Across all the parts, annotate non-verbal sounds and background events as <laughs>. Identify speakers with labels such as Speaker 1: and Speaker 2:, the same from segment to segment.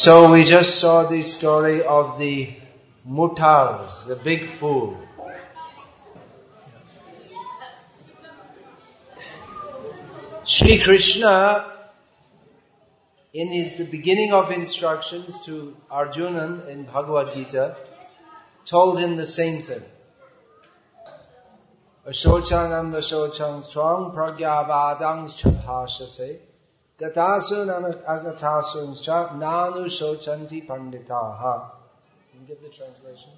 Speaker 1: So we just saw the story of the mutar, the big fool. Sri Krishna, in his the beginning of instructions to Arjuna in Bhagavad Gita, told him the same thing. Ashochanam Ashochang Swang Pragyavadang Chapashase Gatasun Agatasun Cha Nanu Shochanti Panditaha. Can you give the translation?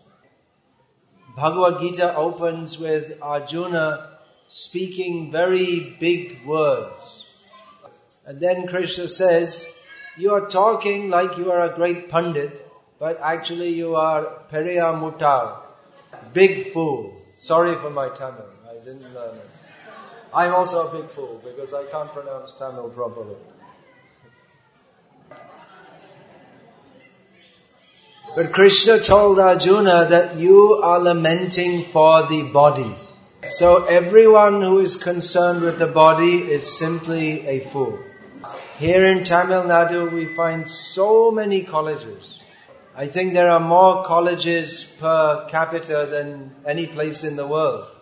Speaker 1: Bhagavad Gita opens with Arjuna speaking very big words. And then Krishna says, you are talking like you are a great pundit, but actually you are Periya Mutar, big fool. Sorry for my Tamil, I didn't learn it. I'm also a big fool because I can't pronounce Tamil properly. But Krishna told Arjuna that you are lamenting for the body. So everyone who is concerned with the body is simply a fool. Here in Tamil Nadu we find so many colleges. I think there are more colleges per capita than any place in the world.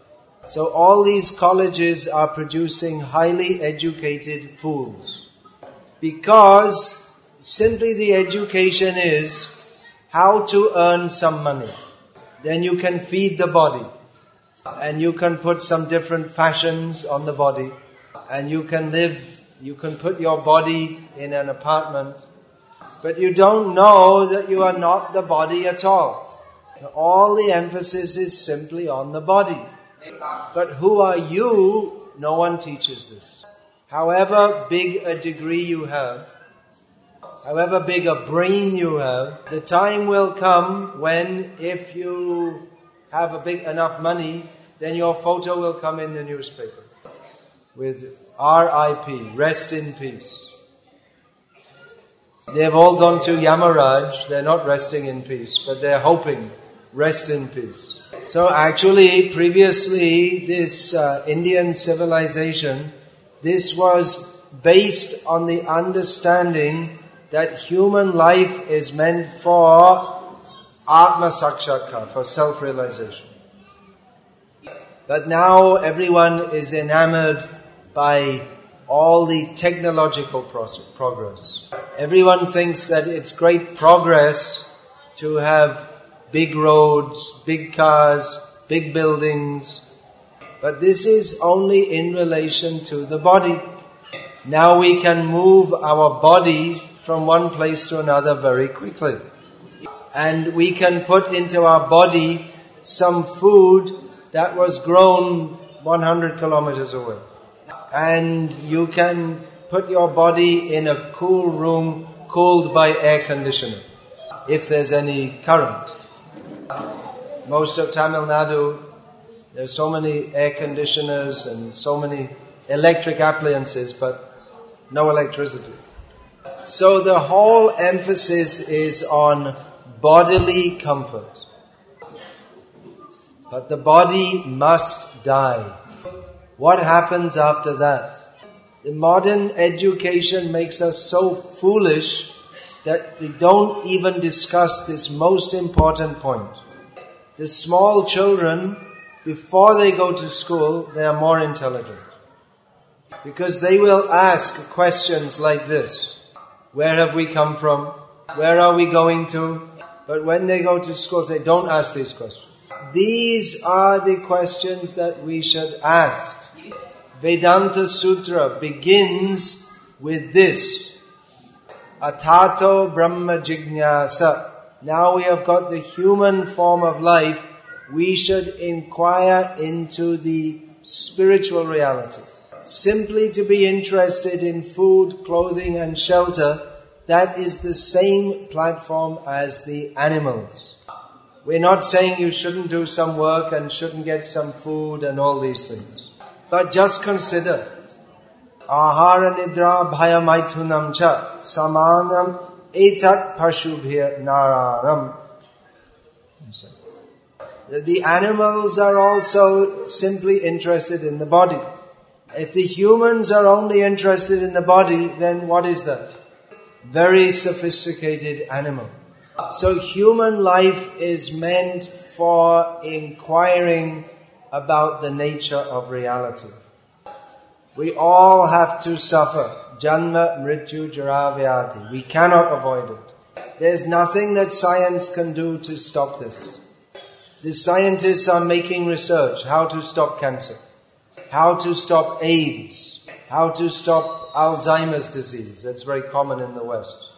Speaker 1: So all these colleges are producing highly educated fools. Because simply the education is how to earn some money. Then you can feed the body and you can put some different fashions on the body and you can live, you can put your body in an apartment, but you don't know that you are not the body at all. All the emphasis is simply on the body. But who are you? No one teaches this. However big a degree you have, however big a brain you have, the time will come when if you have a big enough money, then your photo will come in the newspaper with RIP, rest in peace. They've all gone to Yamaraj, they're not resting in peace, but they're hoping rest in peace. So actually, previously, this uh, Indian civilization, this was based on the understanding that human life is meant for Atma Sakshatkar, for self-realization. But now everyone is enamored by all the technological progress. Everyone thinks that it's great progress to have big roads, big cars, big buildings. But this is only in relation to the body. Now we can move our body from one place to another very quickly and we can put into our body some food that was grown 100 kilometers away. And you can put your body in a cool room cooled by air conditioner, if there's any current. Most of Tamil Nadu, there's so many air conditioners and so many electric appliances, but no electricity. So the whole emphasis is on bodily comfort. But the body must die. What happens after that? The modern education makes us so foolish that we don't even discuss this most important point. The small children, before they go to school, they are more intelligent. Because they will ask questions like this. Where have we come from? Where are we going to? But when they go to schools, they don't ask these questions. These are the questions that we should ask. Vedanta Sutra begins with this. Atato Brahma Jignasa. Now we have got the human form of life. We should inquire into the spiritual reality. Simply to be interested in food, clothing and shelter that is the same platform as the animals. We're not saying you shouldn't do some work and shouldn't get some food and all these things. But just consider, ahara nidra bhayamaithunam cha samanam etat pashubhya nararam. The animals are also simply interested in the body. If the humans are only interested in the body, then what is that? Very sophisticated animal. So human life is meant for inquiring about the nature of reality. We all have to suffer. Janma, Mrityu, Jara, Vyadhi. We cannot avoid it. There's nothing that science can do to stop this. The scientists are making research how to stop cancer, how to stop AIDS, how to stop Alzheimer's disease. That's very common in the West.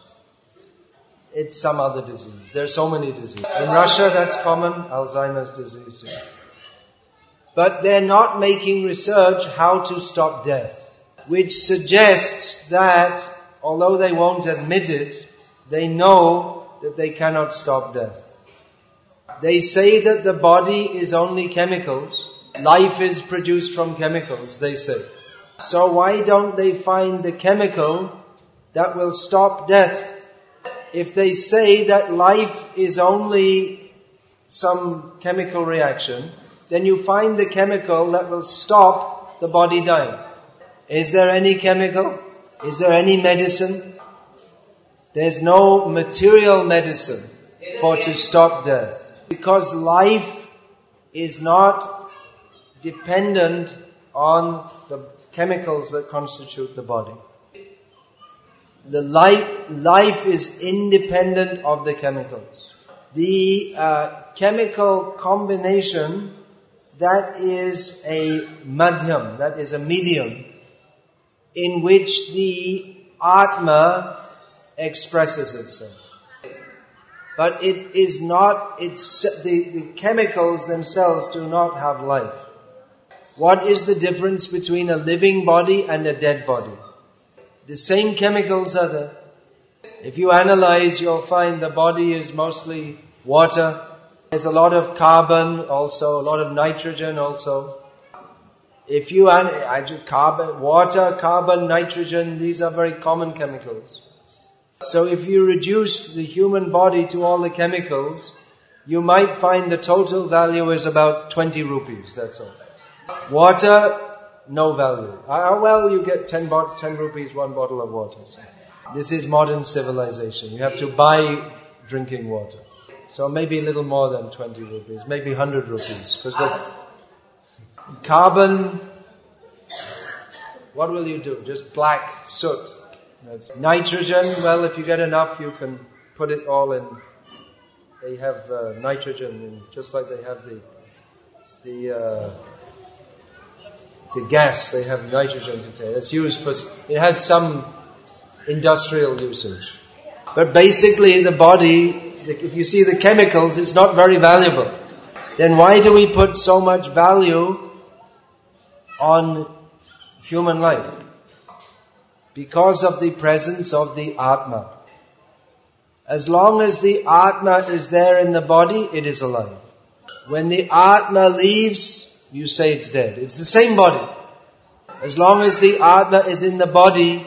Speaker 1: It's some other disease. There are so many diseases. In Russia, that's common, Alzheimer's disease. But they're not making research how to stop death, which suggests that although they won't admit it, they know that they cannot stop death. They say that the body is only chemicals. Life is produced from chemicals, they say. So why don't they find the chemical that will stop death? If they say that life is only some chemical reaction, then you find the chemical that will stop the body dying. Is there any chemical? Is there any medicine? There's no material medicine for to stop death. Because life is not dependent on chemicals that constitute the body. The life, life is independent of the chemicals. The uh, chemical combination that is a madhyam, that is a medium, in which the Atma expresses itself. But it is not, it's, the, the chemicals themselves do not have life. What is the difference between a living body and a dead body? The same chemicals are there. If you analyze, you'll find the body is mostly water. There's a lot of carbon also, a lot of nitrogen also. If you carbon, water, carbon, nitrogen, these are very common chemicals. So if you reduced the human body to all the chemicals, you might find the total value is about 20 rupees, that's all. Water, no value. Uh, well, you get 10, 10 rupees, one bottle of water. This is modern civilization. You have to buy drinking water. So maybe a little more than 20 rupees, maybe 100 rupees. Because the carbon, what will you do? Just black soot. That's nitrogen. Well, if you get enough, you can put it all in. They have uh, nitrogen, in, just like they have the the uh, the gas. They have nitrogen container. It's used for. It has some industrial usage, but basically in the body. If you see the chemicals, it's not very valuable. Then why do we put so much value on human life? because of the presence of the Atma. As long as the Atma is there in the body, it is alive. When the Atma leaves, you say it's dead. It's the same body. As long as the Atma is in the body,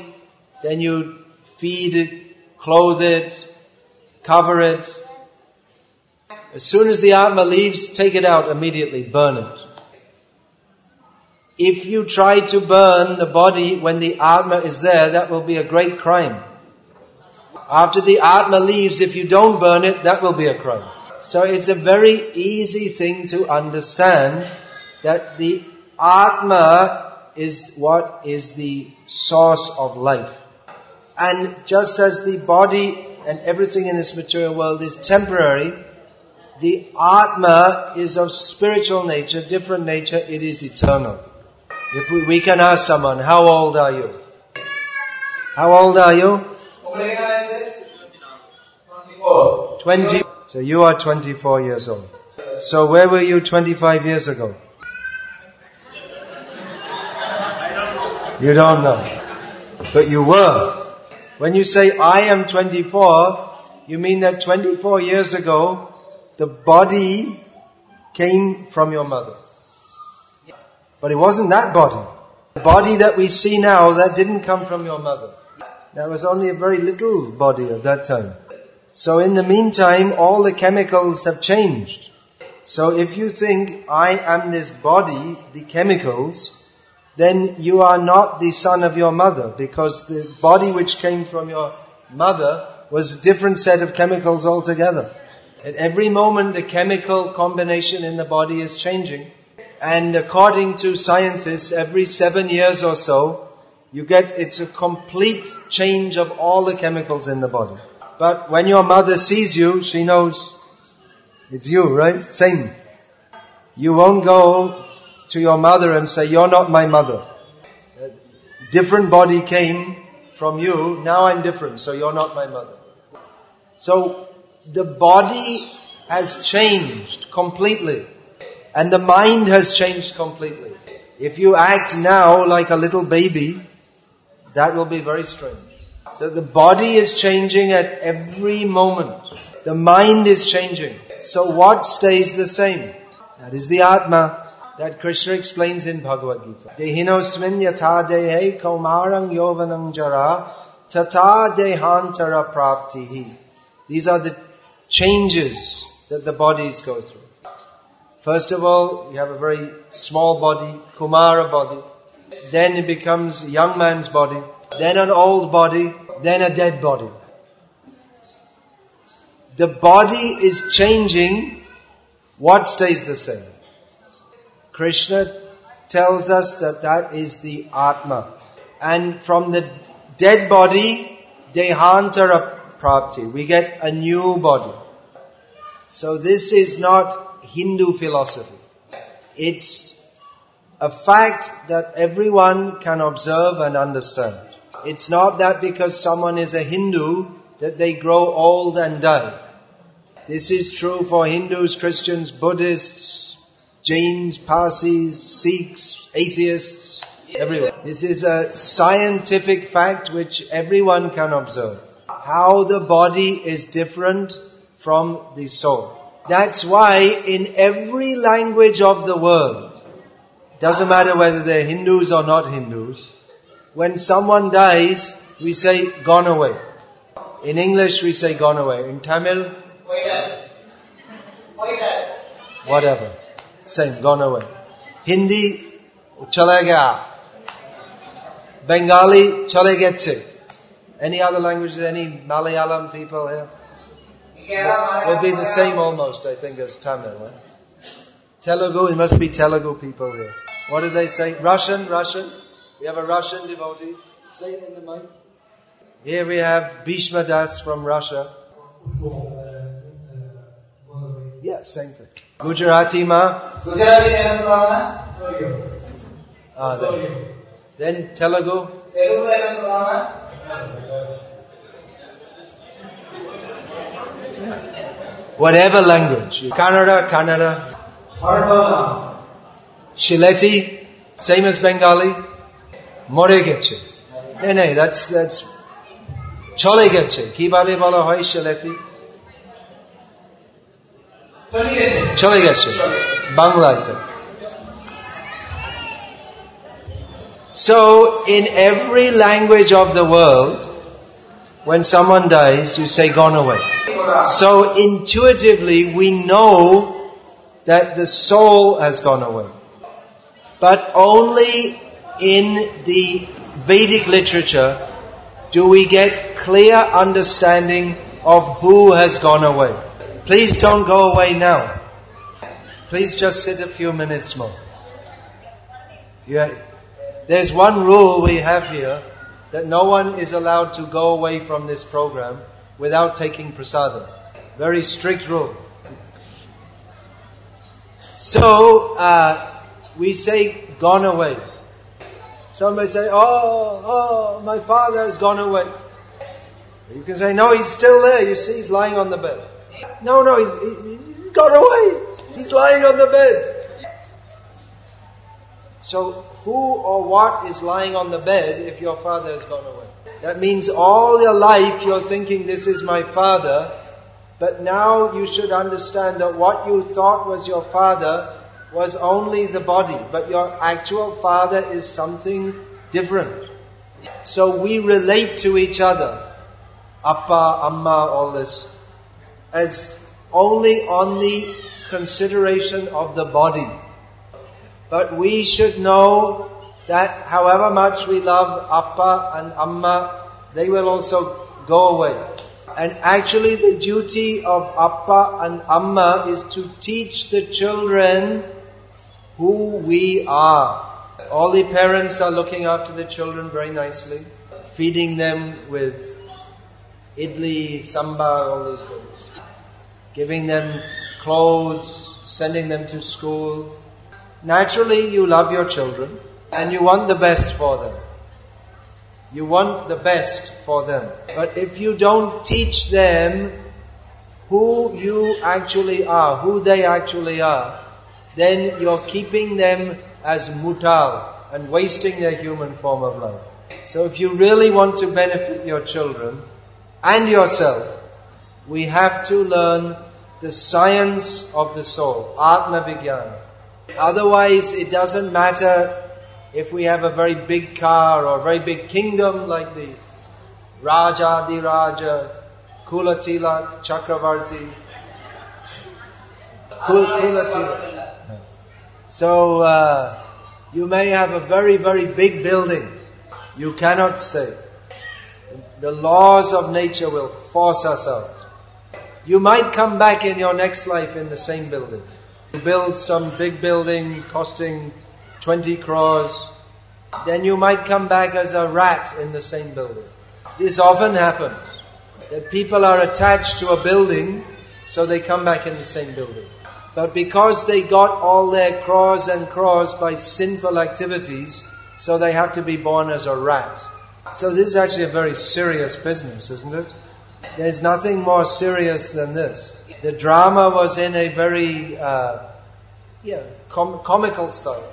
Speaker 1: then you feed it, clothe it, cover it. As soon as the Atma leaves, take it out immediately, burn it. If you try to burn the body when the Atma is there, that will be a great crime. After the Atma leaves, if you don't burn it, that will be a crime. So it's a very easy thing to understand that the Atma is what is the source of life. And just as the body and everything in this material world is temporary, the Atma is of spiritual nature, different nature, it is eternal. If we, we can ask someone, how old are you? How old are you? 24. 20. So you are 24 years old. So where were you 25 years ago? You don't know. But you were. When you say I am 24, you mean that 24 years ago, the body came from your mother. But it wasn't that body. The body that we see now, that didn't come from your mother. That was only a very little body at that time. So in the meantime, all the chemicals have changed. So if you think, I am this body, the chemicals, then you are not the son of your mother, because the body which came from your mother was a different set of chemicals altogether. At every moment the chemical combination in the body is changing. And according to scientists, every seven years or so, you get, it's a complete change of all the chemicals in the body. But when your mother sees you, she knows it's you, right? Same. You won't go to your mother and say, you're not my mother. Different body came from you, now I'm different, so you're not my mother. So, the body has changed completely. And the mind has changed completely. If you act now like a little baby, that will be very strange. So the body is changing at every moment. The mind is changing. So what stays the same? That is the Atma that Krishna explains in Bhagavad Gita. Dehinosmin yatha dehe kaumarang yovanang jara tata dehantara praptihi. These are the changes that the bodies go through. First of all, you have a very small body, Kumara body. Then it becomes a young man's body. Then an old body. Then a dead body. The body is changing. What stays the same? Krishna tells us that that is the Atma. And from the dead body, Dehantara Prapti. We get a new body. So this is not Hindu philosophy. It's a fact that everyone can observe and understand. It's not that because someone is a Hindu that they grow old and die. This is true for Hindus, Christians, Buddhists, Jains, Parsis, Sikhs, atheists, everyone. This is a scientific fact which everyone can observe. How the body is different from the soul. That's why in every language of the world, doesn't matter whether they're Hindus or not Hindus, when someone dies, we say gone away. In English we say gone away. In Tamil, whatever. Same, gone away. Hindi, chala gaya. Bengali, chale getse. Any other languages, any Malayalam people here? Will be the same almost, I think, as Tamil. Eh? Telugu, it must be Telugu people here. What did they say? Russian, Russian. We have a Russian devotee. Say it in the mic. Here we have Bhishma Das from Russia. Yeah, same thing. Gujarati ma?
Speaker 2: Gujarati Telangana.
Speaker 1: Ah, then. then Telugu.
Speaker 2: Telugu Telangana.
Speaker 1: Whatever language. Kannada, Kannada.
Speaker 2: Hardbala.
Speaker 1: Shileti, same as Bengali. More গেছে No, no, that's, that's, চলে গেছে কিভাবে বলা হয় শিলেটি
Speaker 2: চলে গেছে
Speaker 1: চলে গেছে বাংলাতে So, in every language of the world, when someone dies, you say gone away. So intuitively, we know that the soul has gone away. But only in the Vedic literature do we get clear understanding of who has gone away. Please don't go away now. Please just sit a few minutes more. Yeah. There's one rule we have here that no one is allowed to go away from this program without taking prasadam. Very strict rule. So, uh, we say gone away. Somebody say, oh, oh, my father has gone away. You can say, no, he's still there. You see, he's lying on the bed. No, no, he's, he, he got away. He's lying on the bed. So, who or what is lying on the bed if your father has gone away? That means all your life you're thinking, this is my father, but now you should understand that what you thought was your father was only the body, but your actual father is something different. So we relate to each other, appa, amma, all this, as only on the consideration of the body. But we should know that however much we love appa and amma, they will also go away. And actually the duty of Appa and Amma is to teach the children who we are. All the parents are looking after the children very nicely, feeding them with idli, sambar, all those things. Giving them clothes, sending them to school. Naturally, you love your children and you want the best for them. You want the best for them. But if you don't teach them who you actually are, who they actually are, then you're keeping them as mutal and wasting their human form of life. So if you really want to benefit your children and yourself, we have to learn the science of the soul, Atma Vijnana. Otherwise, it doesn't matter if we have a very big car or a very big kingdom like the Raja Di Raja, Kulatilak, Chakravarti, Kul- Tilak. So, uh, you may have a very, very big building. You cannot stay. The laws of nature will force us out. You might come back in your next life in the same building. You build some big building costing 20 crores, then you might come back as a rat in the same building. This often happens. That people are attached to a building, so they come back in the same building. But because they got all their crores and crores by sinful activities, so they have to be born as a rat. So this is actually a very serious business, isn't it? There's nothing more serious than this. The drama was in a very, uh, yeah, com- comical style.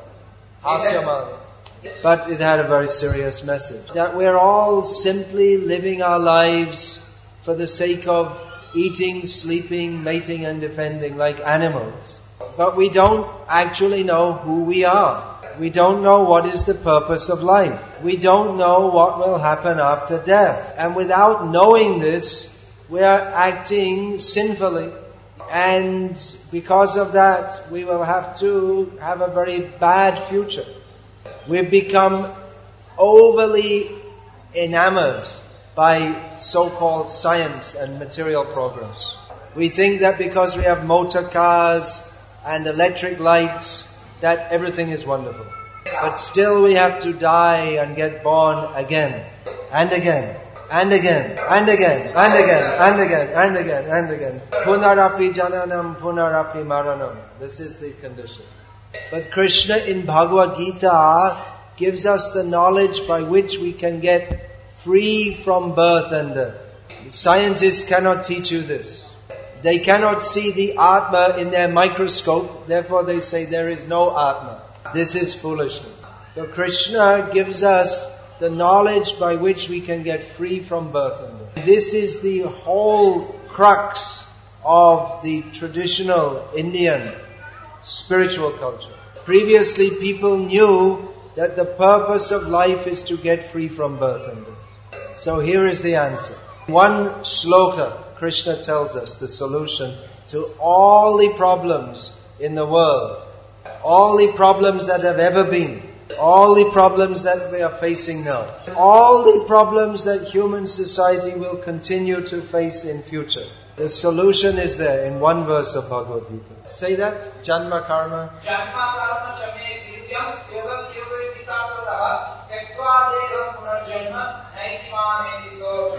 Speaker 1: But it had a very serious message. That we're all simply living our lives for the sake of eating, sleeping, mating and defending like animals. But we don't actually know who we are. We don't know what is the purpose of life. We don't know what will happen after death. And without knowing this, we are acting sinfully. And because of that, we will have to have a very bad future. We've become overly enamored by so-called science and material progress. We think that because we have motor cars and electric lights, that everything is wonderful. But still we have to die and get born again, and again, and again, and again, and again, and again, and again, and again. Punarapi jananam, punarapi maranam. This is the condition. But Krishna in Bhagavad Gita gives us the knowledge by which we can get free from birth and death. Scientists cannot teach you this. They cannot see the Atma in their microscope, therefore they say there is no Atma. This is foolishness. So Krishna gives us the knowledge by which we can get free from birth and death. This is the whole crux of the traditional Indian spiritual culture. Previously people knew that the purpose of life is to get free from birth and death. So here is the answer. One shloka, Krishna tells us the solution to all the problems in the world, all the problems that have ever been, all the problems that we are facing now, all the problems that human society will continue to face in future. The solution is there in one verse of Bhagavad Gita. Say that, Janma Karma.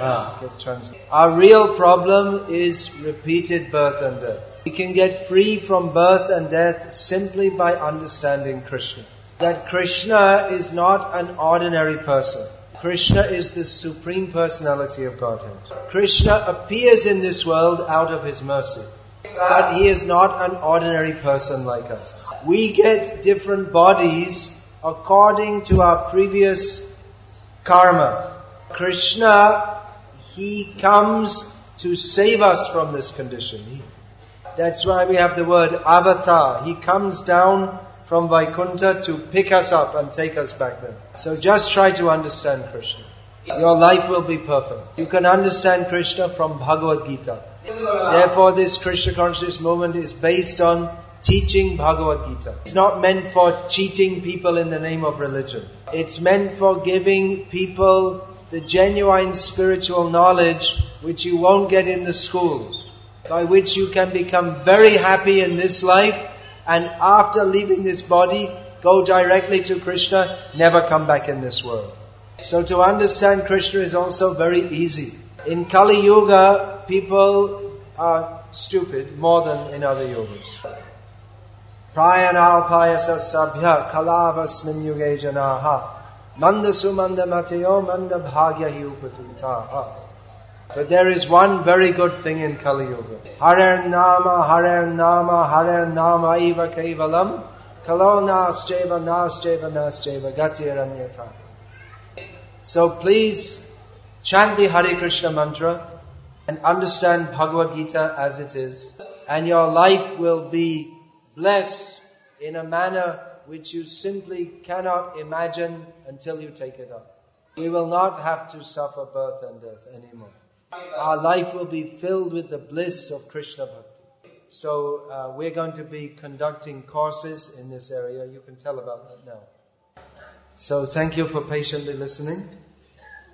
Speaker 1: Ah. Our real problem is repeated birth and death. We can get free from birth and death simply by understanding Krishna. That Krishna is not an ordinary person. Krishna is the supreme personality of Godhead. Krishna appears in this world out of his mercy. But he is not an ordinary person like us. We get different bodies according to our previous karma. Krishna, he comes to save us from this condition. He, that's why we have the word avatar. He comes down from Vaikuntha to pick us up and take us back there. So just try to understand Krishna. Your life will be perfect. You can understand Krishna from Bhagavad Gita. Therefore this Krishna consciousness movement is based on teaching Bhagavad Gita. It's not meant for cheating people in the name of religion. It's meant for giving people the genuine spiritual knowledge which you won't get in the schools, by which you can become very happy in this life and after leaving this body, go directly to Krishna, never come back in this world. So to understand Krishna is also very easy. In Kali Yuga, people are stupid more than in other yugas. Prayanalpayasa sabhya kalavasmin yuge janaha manda sumanda mateo manda bhagya But there is one very good thing in Kali Yuga. Harer nama, harer nama, harer nama eva kevalam kalo nascheva nascheva nascheva gatiranyata. So please chant the Hare Krishna mantra and understand Bhagavad Gita as it is and your life will be blessed in a manner which you simply cannot imagine until you take it up. We will not have to suffer birth and death anymore. Our life will be filled with the bliss of Krishna Bhakti. So uh, we're going to be conducting courses in this area. You can tell about that now. So thank you for patiently listening.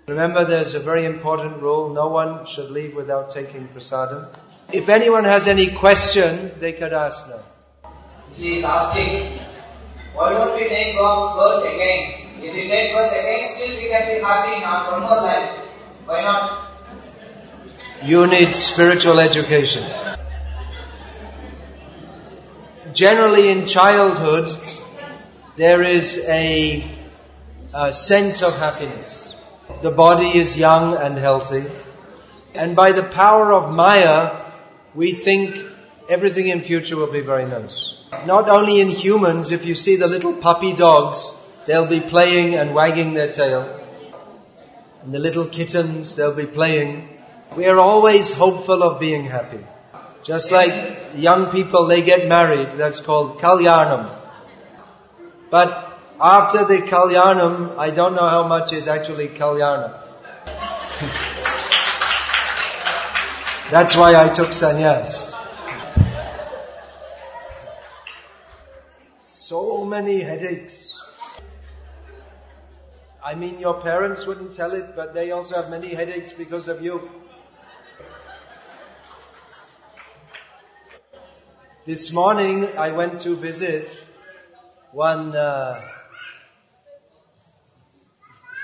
Speaker 1: Remember there's a very important rule. No one should leave without taking prasadam. If anyone has any question, they could ask now.
Speaker 2: He is asking, why don't we take birth again? If we take birth again, still we can be happy in our more life. Why not?
Speaker 1: You need spiritual education. Generally in childhood, there is a, a sense of happiness. The body is young and healthy. And by the power of Maya, we think everything in future will be very nice. Not only in humans, if you see the little puppy dogs, they'll be playing and wagging their tail. And the little kittens, they'll be playing. We are always hopeful of being happy. Just like young people, they get married. That's called kalyanam. But after the kalyanam, I don't know how much is actually kalyanam. <laughs> That's why I took sannyas. So many headaches. I mean, your parents wouldn't tell it, but they also have many headaches because of you. This morning I went to visit one uh,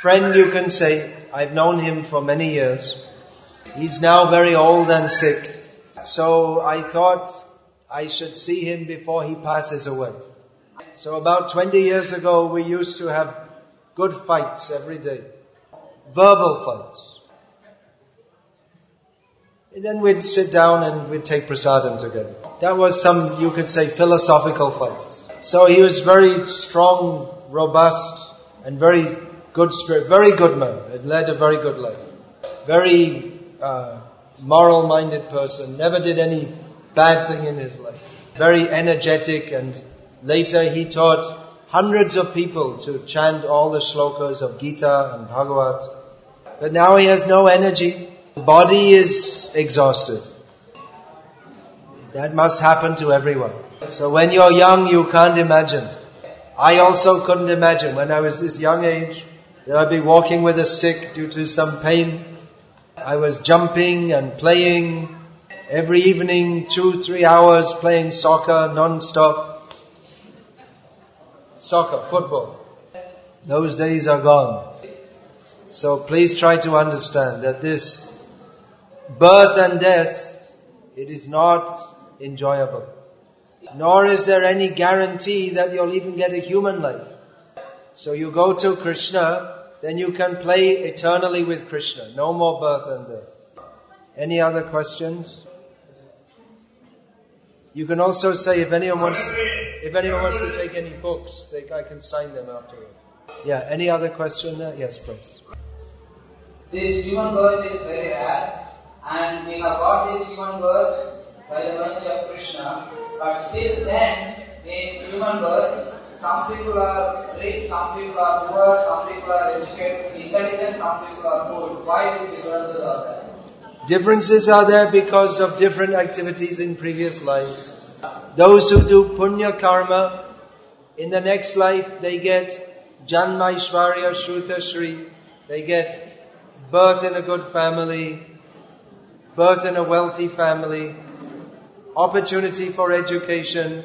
Speaker 1: friend, you can say. I've known him for many years. He's now very old and sick. So I thought I should see him before he passes away. So about 20 years ago we used to have good fights every day. Verbal fights. And then we'd sit down and we'd take prasadam together. That was some, you could say, philosophical fights. So he was very strong, robust, and very good spirit, very good man. Had led a very good life. Very uh, moral-minded person. Never did any bad thing in his life. Very energetic, and later he taught hundreds of people to chant all the shlokas of Gita and Bhagavad. But now he has no energy. The body is exhausted. That must happen to everyone. So when you're young, you can't imagine. I also couldn't imagine when I was this young age that I'd be walking with a stick due to some pain. I was jumping and playing every evening, two, three hours playing soccer non-stop. Soccer, football. Those days are gone. So please try to understand that this birth and death, it is not enjoyable. Nor is there any guarantee that you'll even get a human life. So you go to Krishna, then you can play eternally with Krishna. No more birth and death. Any other questions? You can also say if anyone wants, if anyone wants to take any books, they, I can sign them afterward. Yeah, any other question there? Yes, please.
Speaker 2: This human birth is very rare, and we have got this human birth by the mercy of Krishna. But still then, in human birth, some people are rich, some people are poor, some people are educated, intelligent, some people are poor. Why these differences are there?
Speaker 1: Differences are there because of different activities in previous lives. Those who do punya karma, in the next life they get Janma Ishwarya Shruta Shri, they get birth in a good family, birth in a wealthy family, opportunity for education,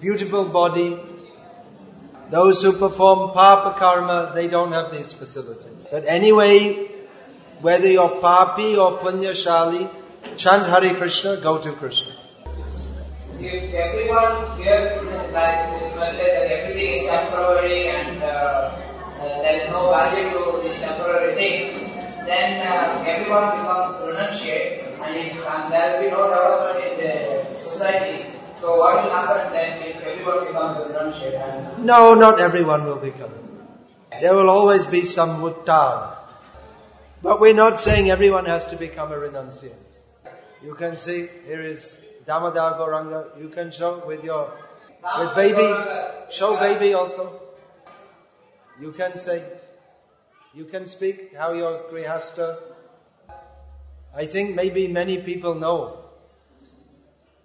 Speaker 1: beautiful body. Those who perform papa karma, they don't have these facilities. But anyway, whether you're papi or punyashali, chant Hare Krishna, go to Krishna.
Speaker 2: If everyone here like this that everything is temporary and uh, uh, there is no value to these temporary things, then uh, everyone becomes renunciate and, it, and there will be no development in the society. So what will happen then if everyone becomes renunciate? And
Speaker 1: No, not everyone will become. There will always be some muttar. But we're not saying everyone has to become a renunciant. You can see, here is Damodar Gauranga. You can show with your, with baby, show baby also. You can say, you can speak how your grihasta. I think maybe many people know.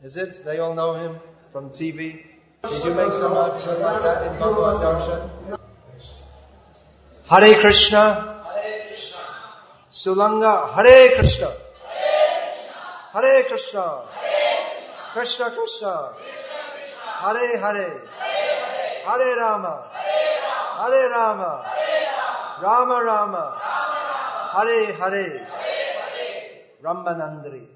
Speaker 1: Is it? They all know him from TV. Did you make some art like that in Bhagavad Darshan?
Speaker 2: Hare Krishna,
Speaker 1: Sulanga, Hare Krishna. Hare Krishna. Krishna Krishna. Hare Hare. Hare Rama. Hare Rama. Rama Rama. Hare Hare. Ramanandri.